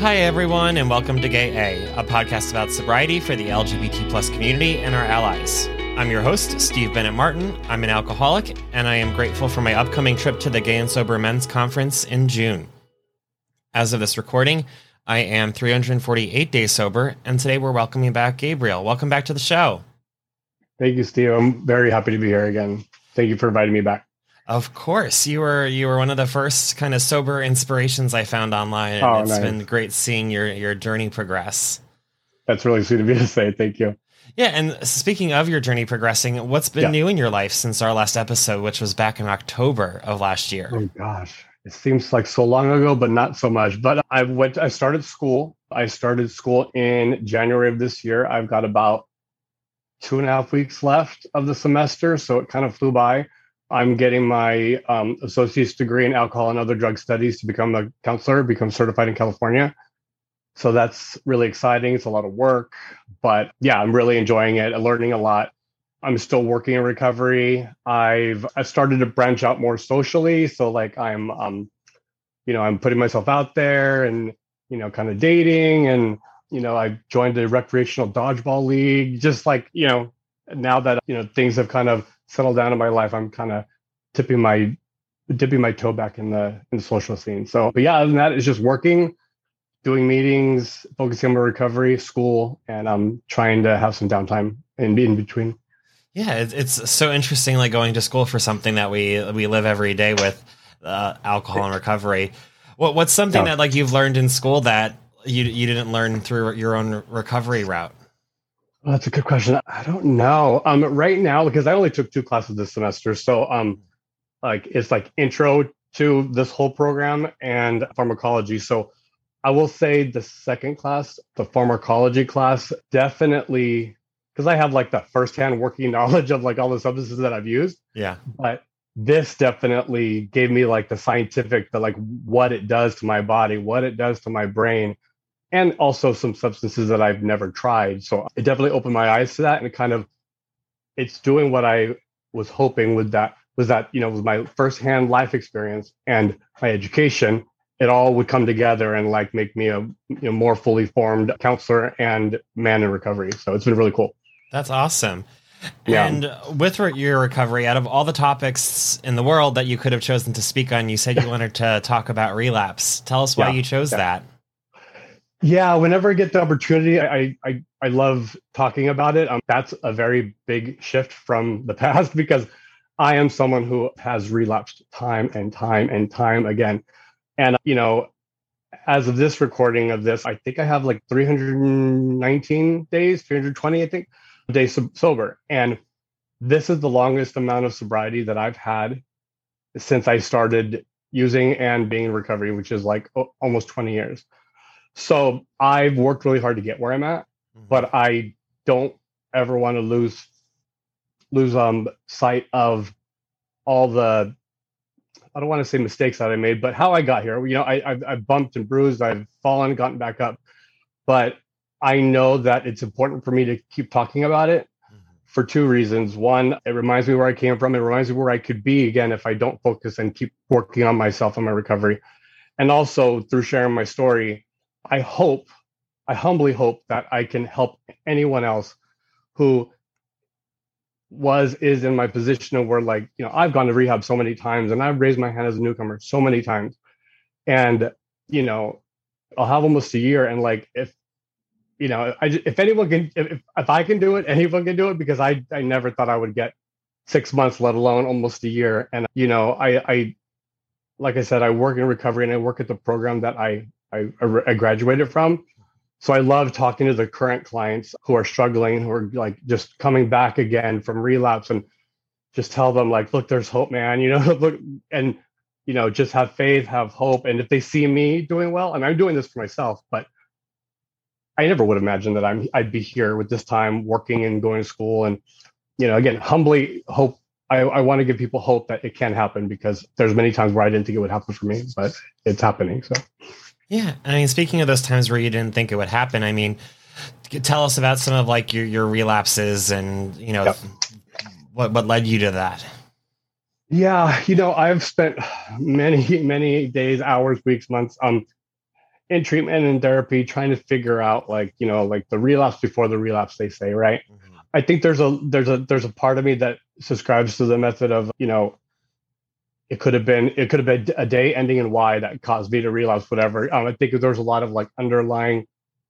Hi, everyone, and welcome to Gay A, a podcast about sobriety for the LGBT plus community and our allies. I'm your host, Steve Bennett Martin. I'm an alcoholic, and I am grateful for my upcoming trip to the Gay and Sober Men's Conference in June. As of this recording, I am 348 days sober, and today we're welcoming back Gabriel. Welcome back to the show. Thank you, Steve. I'm very happy to be here again. Thank you for inviting me back. Of course, you were you were one of the first kind of sober inspirations I found online, and Oh, it's nice. been great seeing your your journey progress. That's really sweet of you to say. Thank you. Yeah, and speaking of your journey progressing, what's been Yeah. new in your life since our last episode, which was back in October of last year? Oh gosh, it seems like so long ago, but not so much. But I went. I started school. I started school in January of this year. I've got about two and a half weeks left of the semester, so it kind of flew by. I'm getting my um, associate's degree in alcohol and other drug studies to become a counselor, become certified in California. So that's really exciting. It's a lot of work, but yeah, I'm really enjoying it. Learning a lot. I'm still working in recovery. I've I started to branch out more socially. So like I'm um, you know, I'm putting myself out there and you know, kind of dating and you know, I joined a recreational dodgeball league. Just like, you know, now that you know things have kind of settled down in my life, I'm kind of tipping my dipping my toe back in the in the social scene. So but yeah, other than that, it's just working, doing meetings, focusing on my recovery, school, and I'm trying to have some downtime in, in between. Yeah, it's, it's so interesting, like going to school for something that we we live every day with, uh, alcohol and recovery. What what's something Yeah. that like you've learned in school that you you didn't learn through your own recovery route? Well, that's a good question. I don't know. Um, right now, because I only took two classes this semester, so um, like it's like intro to this whole program and pharmacology. So I will say the second class, the pharmacology class, definitely because I have like the firsthand working knowledge of like all the substances that I've used, Yeah, but this definitely gave me like the scientific, the like what it does to my body, what it does to my brain, and also some substances that I've never tried. So it definitely opened my eyes to that, and it kind of it's doing what I was hoping with that was that you know with my firsthand life experience and my education, it all would come together and like make me a you know more fully formed counselor and man in recovery. So it's been really cool. that's awesome. Yeah. And with your recovery, out of all the topics in the world that you could have chosen to speak on, you said you wanted to talk about relapse. Tell us why Yeah, you chose yeah. that. Yeah, whenever I get the opportunity, I I I love talking about it. Um, that's a very big shift from the past because I am someone who has relapsed time and time and time again. And you know, as of this recording of this, I think I have like 319 days, 320, I think, days sob- sober. And this is the longest amount of sobriety that I've had since I started using and being in recovery, which is like almost 20 years. So I've worked really hard to get where I'm at, but I don't ever want to lose lose um sight of all the I don't want to say mistakes that I made, but how I got here. You know, I I've, I've bumped and bruised, I've fallen, gotten back up, but I know that it's important for me to keep talking about it Mhm. for two reasons. One, it reminds me where I came from. It reminds me where I could be again if I don't focus and keep working on myself and my recovery. And also through sharing my story, I hope, I humbly hope that I can help anyone else who was is in my position of where like you know I've gone to rehab so many times and I've raised my hand as a newcomer so many times, and you know I'll have almost a year and like if you know, I, if anyone can, if, if I can do it, anyone can do it because I, I never thought I would get six months, let alone almost a year. And, you know, I, I, like I said, I work in recovery and I work at the program that I, I, I graduated from. So I love talking to the current clients who are struggling, who are like just coming back again from relapse and just tell them like, look, there's hope, man, you know, look, and, you know, just have faith, have hope. And if they see me doing well, and I'm doing this for myself, but I never would imagine that I'm I'd be here with this time working and going to school and you know again humbly hope I, I want to give people hope that it can happen because there's many times where I didn't think it would happen for me, but it's happening. So yeah, I mean, speaking of those times where you didn't think it would happen, I mean, tell us about some of like your your relapses and you know yep. what what led you to that. Yeah, you know, I've spent many many days, hours, weeks, months um in treatment and therapy trying to figure out like you know like the relapse before the relapse they say right mm-hmm. i think there's a there's a there's a part of me that subscribes to the method of you know it could have been it could have been a day ending in y that caused me to relapse whatever um, i think there's a lot of like underlying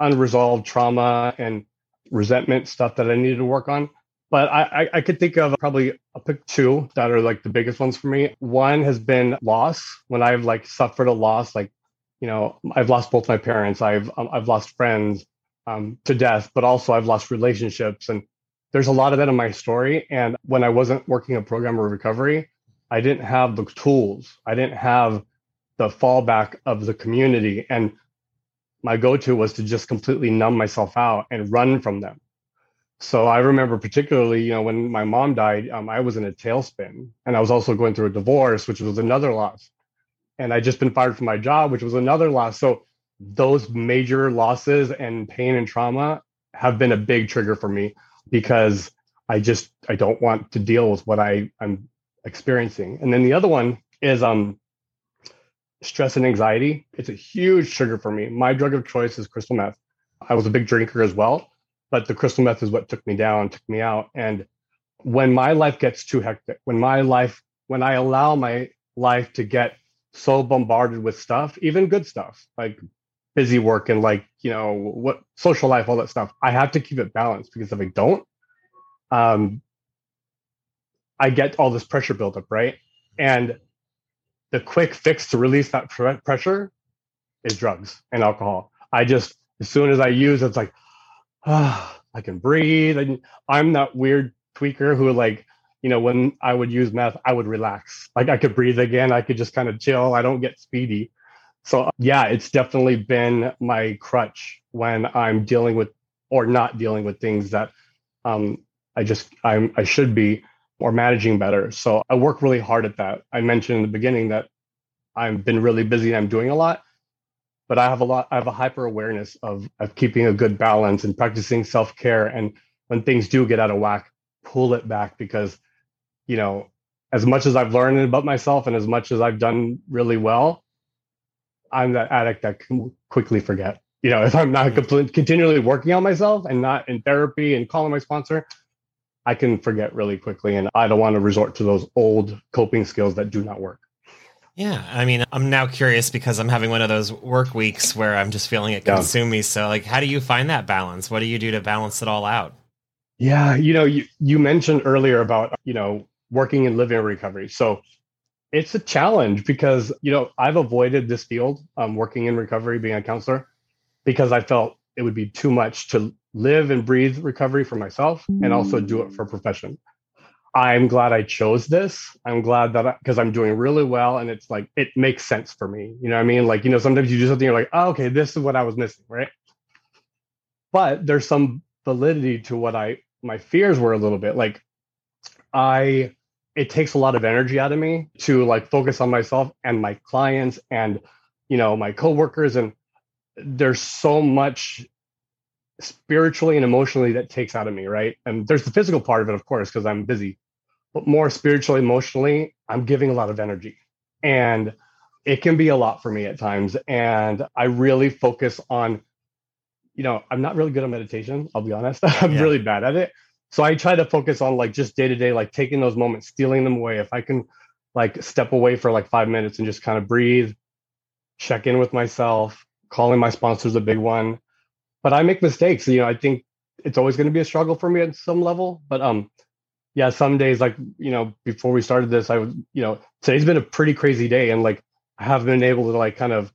unresolved trauma and resentment stuff that i needed to work on but I, I, could think of probably I'll pick two that are like the biggest ones for me. One has been loss when I've like suffered a loss, like you know, I've lost both my parents. I've um, I've lost friends um, to death, but also I've lost relationships, and there's a lot of that in my story. And when I wasn't working a program of recovery, I didn't have the tools. I didn't have the fallback of the community, and my go-to was to just completely numb myself out and run from them. So I remember particularly, you know, when my mom died, um, I was in a tailspin, and I was also going through a divorce, which was another loss and I'd just been fired from my job, which was another loss. So those major losses and pain and trauma have been a big trigger for me because I just I don't want to deal with what I I'm experiencing. And then the other one is um stress and anxiety. It's a huge trigger for me. My drug of choice is crystal meth. I was a big drinker as well, but the crystal meth is what took me down, took me out. And when my life gets too hectic, when my life when I allow my life to get so bombarded with stuff, even good stuff like busy work and like, you know, what social life, all that stuff. I have to keep it balanced because if I don't, um, I get all this pressure built up, right? And the quick fix to release that pressure is drugs and alcohol. I just, as soon as I use, it's like, ah, I can breathe. And I'm that weird tweaker who like you know, when I would use meth, I would relax. Like I could breathe again. I could just kind of chill. I don't get speedy. So yeah, it's definitely been my crutch when I'm dealing with or not dealing with things that um, I just I'm I should be or managing better. So I work really hard at that. I mentioned in the beginning that I've been really busy and I'm doing a lot, but I have a lot I have a hyper awareness of of keeping a good balance and practicing self-care and when things do get out of whack, pull it back because you know, as much as I've learned about myself and as much as I've done really well, I'm that addict that can quickly forget. You know, if I'm not mm-hmm. completely, continually working on myself and not in therapy and calling my sponsor, I can forget really quickly. And I don't want to resort to those old coping skills that do not work. Yeah, I mean, I'm now curious because I'm having one of those work weeks where I'm just feeling it consume yeah. me. So, like, how do you find that balance? What do you do to balance it all out? Yeah, you know, you you mentioned earlier about you know working and living in recovery. So it's a challenge because you know I've avoided this field, um, working in recovery, being a counselor, because I felt it would be too much to live and breathe recovery for myself and also do it for profession. I'm glad I chose this. I'm glad that because I'm doing really well and it's like it makes sense for me. You know what I mean? Like, you know, sometimes you do something, you're like, oh, okay, this is what I was missing, right? But there's some validity to what I my fears were a little bit. Like I it takes a lot of energy out of me to like focus on myself and my clients and you know my coworkers and there's so much spiritually and emotionally that takes out of me right and there's the physical part of it of course because i'm busy but more spiritually emotionally i'm giving a lot of energy and it can be a lot for me at times and i really focus on you know i'm not really good at meditation i'll be honest i'm yeah. really bad at it so I try to focus on like just day to day, like taking those moments, stealing them away. If I can like step away for like five minutes and just kind of breathe, check in with myself, calling my sponsors a big one. But I make mistakes. You know, I think it's always going to be a struggle for me at some level. But um, yeah, some days like you know before we started this, I was you know today's been a pretty crazy day, and like I haven't been able to like kind of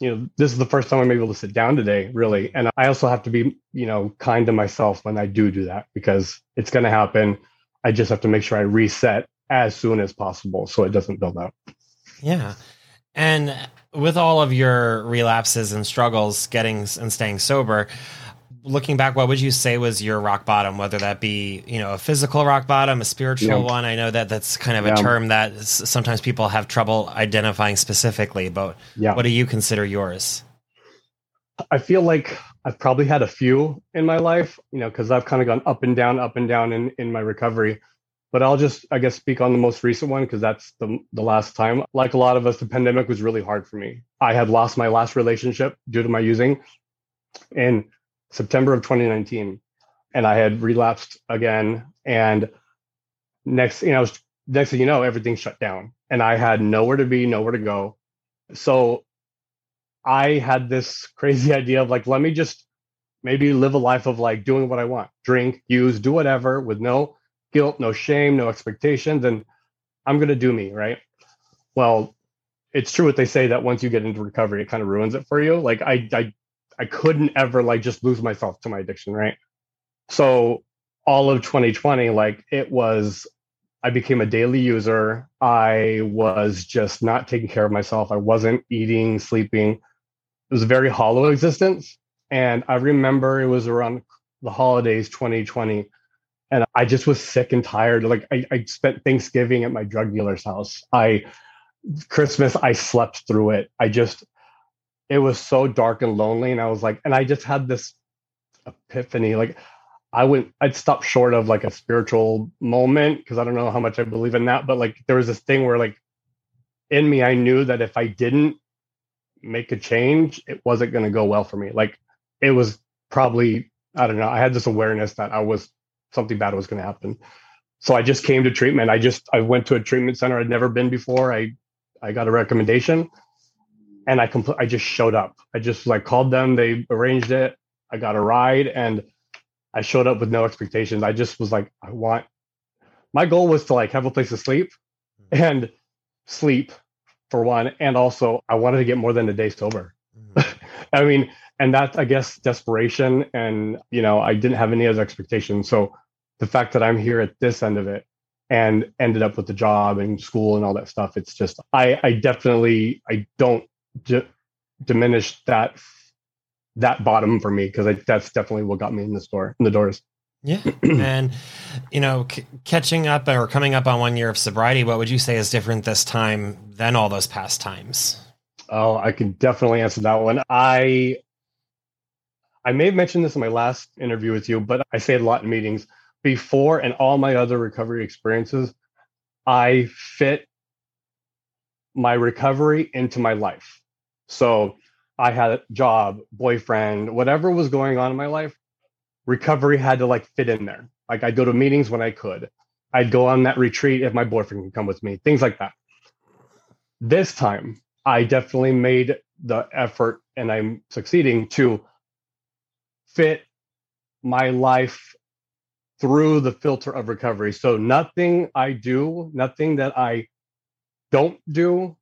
you know this is the first time I'm able to sit down today, really. And I also have to be you know kind to myself when I do do that because it's going to happen. I just have to make sure I reset as soon as possible so it doesn't build up. Yeah. And with all of your relapses and struggles getting and staying sober, looking back, what would you say was your rock bottom? Whether that be you know a physical rock bottom, a spiritual yeah. one. I know that that's kind of a yeah. term that sometimes people have trouble identifying specifically. But yeah. what do you consider yours? I feel like I've probably had a few in my life, you know, because I've kind of gone up and down, up and down in in my recovery but I'll just, I guess, speak on the most recent one because that's the, the last time. Like a lot of us, the pandemic was really hard for me. I had lost my last relationship due to my using in September of 2019, and I had relapsed again. And next, you know, next thing you know, everything shut down, and I had nowhere to be, nowhere to go. So I had this crazy idea of like, let me just maybe live a life of like doing what I want, drink, use, do whatever with no guilt, no shame, no expectations, and I'm going to do me, right? Well, it's true what they say that once you get into recovery, it kind of ruins it for you. Like I, I, I couldn't ever like just lose myself to my addiction, right? So all of 2020, like it was, I became a daily user. I was just not taking care of myself. I wasn't eating, sleeping. It was a very hollow existence. And I remember it was around the holidays 2020 and I just was sick and tired. Like I, I spent Thanksgiving at my drug dealer's house. I Christmas I slept through it. I just it was so dark and lonely, and I was like, and I just had this epiphany. Like I went, I'd stop short of like a spiritual moment because I don't know how much I believe in that, but like there was this thing where like in me, I knew that if I didn't make a change, it wasn't going to go well for me. Like it was probably I don't know. I had this awareness that I was something bad was going to happen. So I just came to treatment. I just I went to a treatment center I'd never been before. I I got a recommendation, and I compl- I just showed up. I just like called them. They arranged it. I got a ride, and I showed up with no expectations. I just was like, I want. My goal was to like have a place to sleep, hmm. and sleep for one, and also I wanted to get more than a day sober. Mm-hmm. I mean, and that's I guess desperation, and you know I didn't have any other expectations. So the fact that I'm here at this end of it and ended up with the job and school and all that stuff, it's just I I definitely I don't d- diminish that that bottom for me because that's definitely what got me in the store in the doors. Yeah, and you know, c- catching up or coming up on one year of sobriety, what would you say is different this time than all those past times? Oh, I can definitely answer that one. I I may have mentioned this in my last interview with you, but I say it a lot in meetings before and all my other recovery experiences, I fit my recovery into my life. So I had a job, boyfriend, whatever was going on in my life, recovery had to like fit in there. Like I'd go to meetings when I could. I'd go on that retreat if my boyfriend could come with me, things like that. This time, I definitely made the effort and I'm succeeding to fit my life through the filter of recovery. So nothing I do, nothing that I don't do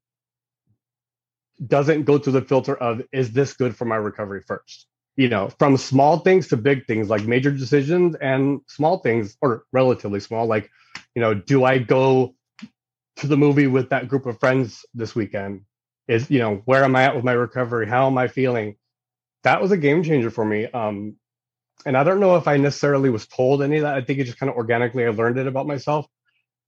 doesn't go through the filter of is this good for my recovery first? You know, from small things to big things like major decisions and small things or relatively small like, you know, do I go to the movie with that group of friends this weekend? Is, you know, where am I at with my recovery? How am I feeling? That was a game changer for me. Um, and I don't know if I necessarily was told any of that. I think it just kind of organically I learned it about myself.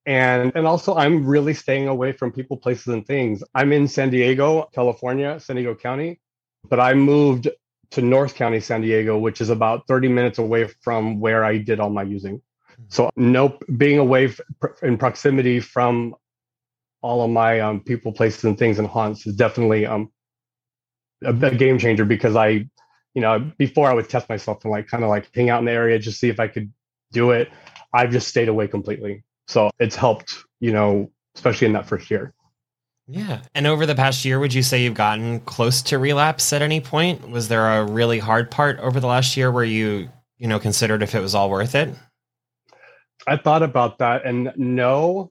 And and also I'm really staying away from people, places, and things. I'm in San Diego, California, San Diego County, but I moved to North County, San Diego, which is about 30 minutes away from where I did all my using. So no being away in proximity from all of my um, people, places, and things and haunts is definitely um, a, a game changer because I you know, before I would test myself and like kind of like hang out in the area, just see if I could do it. I've just stayed away completely. So it's helped, you know, especially in that first year. Yeah. And over the past year, would you say you've gotten close to relapse at any point? Was there a really hard part over the last year where you, you know, considered if it was all worth it? I thought about that and no,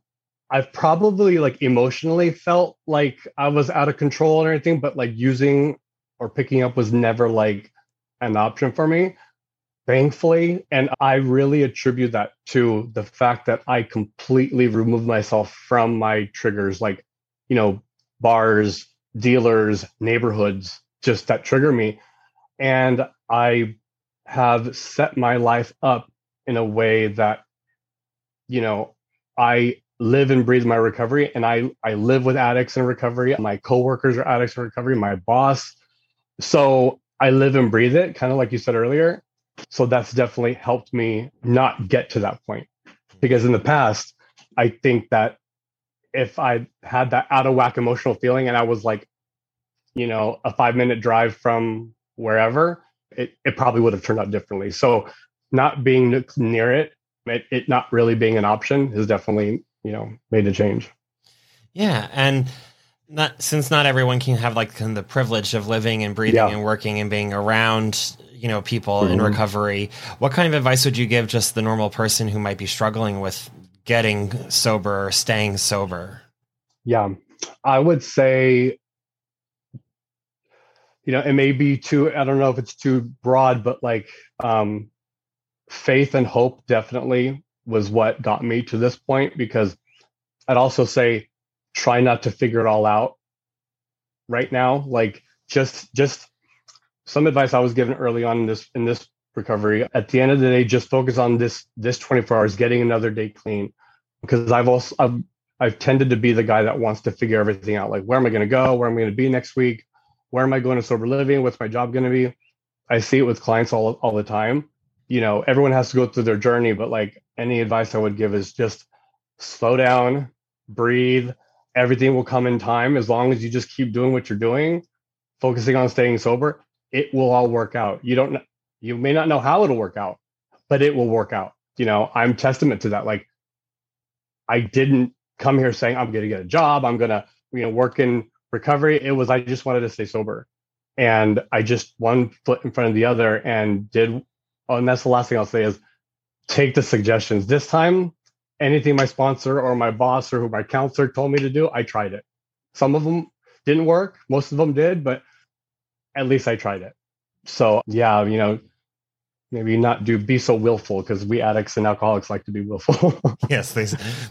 I've probably like emotionally felt like I was out of control and everything, but like using or picking up was never like an option for me, thankfully. And I really attribute that to the fact that I completely removed myself from my triggers. Like you know, bars, dealers, neighborhoods just that trigger me. And I have set my life up in a way that, you know, I live and breathe my recovery and I, I live with addicts in recovery. My coworkers are addicts in recovery, my boss. So I live and breathe it, kind of like you said earlier. So that's definitely helped me not get to that point. Because in the past, I think that if I had that out of whack emotional feeling and I was like, you know, a five minute drive from wherever, it, it probably would have turned out differently. So not being near it, it, it not really being an option has definitely, you know, made a change. Yeah. And not since not everyone can have like the privilege of living and breathing yeah. and working and being around you know people mm-hmm. in recovery what kind of advice would you give just the normal person who might be struggling with getting sober or staying sober? Yeah, I would say, you know, it may be too, I don't know if it's too broad, but like um, faith and hope definitely was what got me to this point because I'd also say try not to figure it all out right now. Like just, just some advice I was given early on in this, in this recovery. At the end of the day, just focus on this this 24 hours, getting another day clean. Because I've also I've I've tended to be the guy that wants to figure everything out. Like where am I going to go? Where am I going to be next week? Where am I going to sober living? What's my job going to be? I see it with clients all all the time. You know, everyone has to go through their journey, but like any advice I would give is just slow down, breathe. Everything will come in time as long as you just keep doing what you're doing, focusing on staying sober. It will all work out. You don't you may not know how it'll work out, but it will work out. You know, I'm testament to that. Like, I didn't come here saying I'm going to get a job. I'm going to, you know, work in recovery. It was I just wanted to stay sober, and I just one foot in front of the other and did. Oh, and that's the last thing I'll say is take the suggestions. This time, anything my sponsor or my boss or who my counselor told me to do, I tried it. Some of them didn't work. Most of them did, but at least I tried it. So yeah, you know, maybe not do be so willful because we addicts and alcoholics like to be willful. yes, they,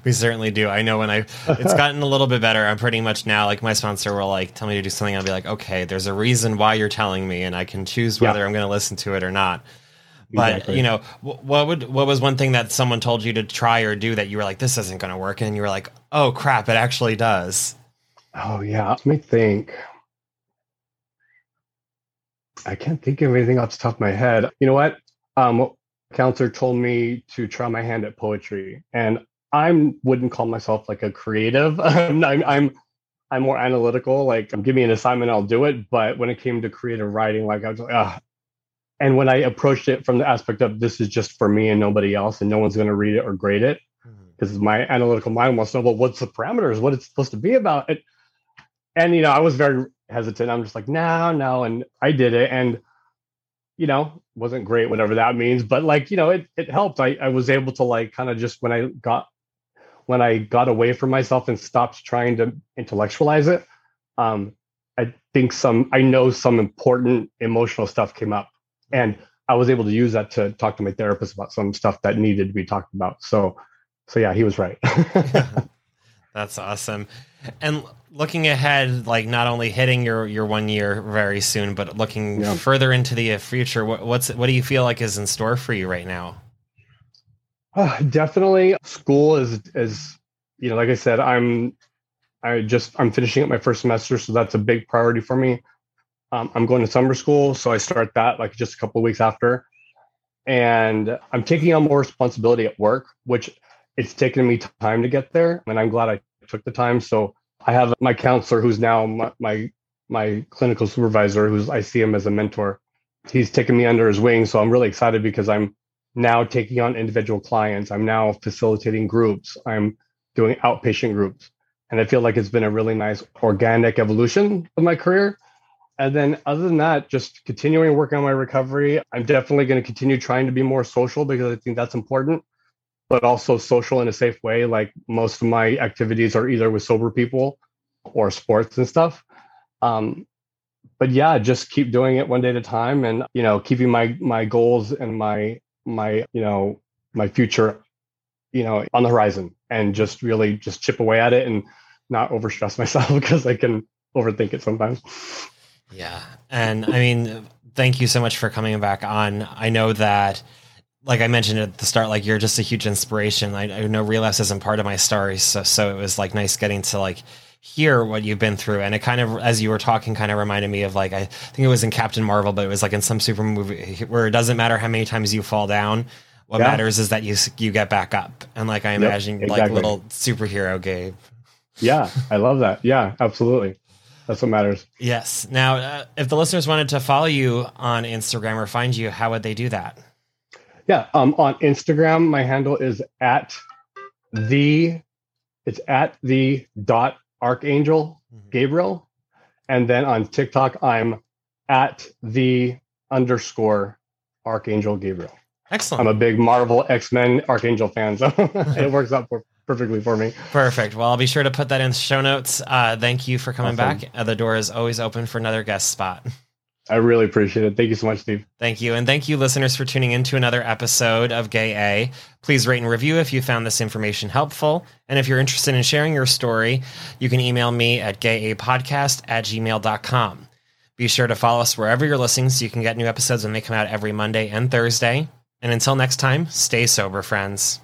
we certainly do. I know when I it's gotten a little bit better. I'm pretty much now like my sponsor will like tell me to do something. I'll be like, okay, there's a reason why you're telling me, and I can choose whether yeah. I'm going to listen to it or not. But exactly. you know, what would what was one thing that someone told you to try or do that you were like, this isn't going to work, and you were like, oh crap, it actually does. Oh yeah, let me think. I can't think of anything off the top of my head. You know what? um, counselor told me to try my hand at poetry, and I wouldn't call myself like a creative. I'm, I'm I'm more analytical. Like, give me an assignment, I'll do it. But when it came to creative writing, like I was like, ah. And when I approached it from the aspect of this is just for me and nobody else, and no one's going to read it or grade it, because mm-hmm. my analytical mind wants to know, well, what's the parameters? What it's supposed to be about? It, and you know, I was very hesitant. I'm just like, no, no, and I did it, and you know, wasn't great, whatever that means, but like, you know, it, it helped. I, I was able to like kind of just when I got, when I got away from myself and stopped trying to intellectualize it, um, I think some, I know some important emotional stuff came up and I was able to use that to talk to my therapist about some stuff that needed to be talked about. So, so yeah, he was right. That's awesome. And looking ahead, like not only hitting your your one year very soon, but looking yeah. further into the future, what, what's what do you feel like is in store for you right now? Uh, definitely, school is is you know, like I said, I'm I just I'm finishing up my first semester, so that's a big priority for me. Um, I'm going to summer school, so I start that like just a couple of weeks after, and I'm taking on more responsibility at work, which it's taken me time to get there, and I'm glad I took the time. So I have my counselor who's now my, my, my clinical supervisor, who's I see him as a mentor. He's taken me under his wing, so I'm really excited because I'm now taking on individual clients. I'm now facilitating groups. I'm doing outpatient groups, And I feel like it's been a really nice organic evolution of my career. And then other than that, just continuing working on my recovery. I'm definitely going to continue trying to be more social because I think that's important, but also social in a safe way. Like most of my activities are either with sober people or sports and stuff. Um, but yeah, just keep doing it one day at a time and, you know, keeping my, my goals and my, my, you know, my future, you know, on the horizon and just really just chip away at it and not overstress myself because I can overthink it sometimes. Yeah. And I mean, thank you so much for coming back on. I know that, like I mentioned at the start, like you're just a huge inspiration. I, I know relapse isn't part of my story. So, so it was like nice getting to like hear what you've been through. And it kind of, as you were talking, kind of reminded me of like, I think it was in Captain Marvel, but it was like in some super movie where it doesn't matter how many times you fall down. What yeah. matters is that you you get back up. And like I imagine yep, exactly. like little superhero Gabe. Yeah, I love that. Yeah, absolutely. That's what matters. Yes. Now, uh, if the listeners wanted to follow you on Instagram or find you, how would they do that? Yeah, um, on Instagram, my handle is at the it's at the dot archangel mm-hmm. Gabriel, and then on TikTok, I'm at the underscore archangel Gabriel. Excellent. I'm a big Marvel X Men Archangel fan, so it works out for perfectly for me. Perfect. Well, I'll be sure to put that in the show notes. Uh, thank you for coming awesome. back. Uh, the door is always open for another guest spot. I really appreciate it. Thank you so much, Steve. Thank you. And thank you, listeners, for tuning in to another episode of Gay A. Please rate and review if you found this information helpful. And if you're interested in sharing your story, you can email me at gayapodcast at gmail.com. Be sure to follow us wherever you're listening so you can get new episodes when they come out every Monday and Thursday. And until next time, stay sober, friends.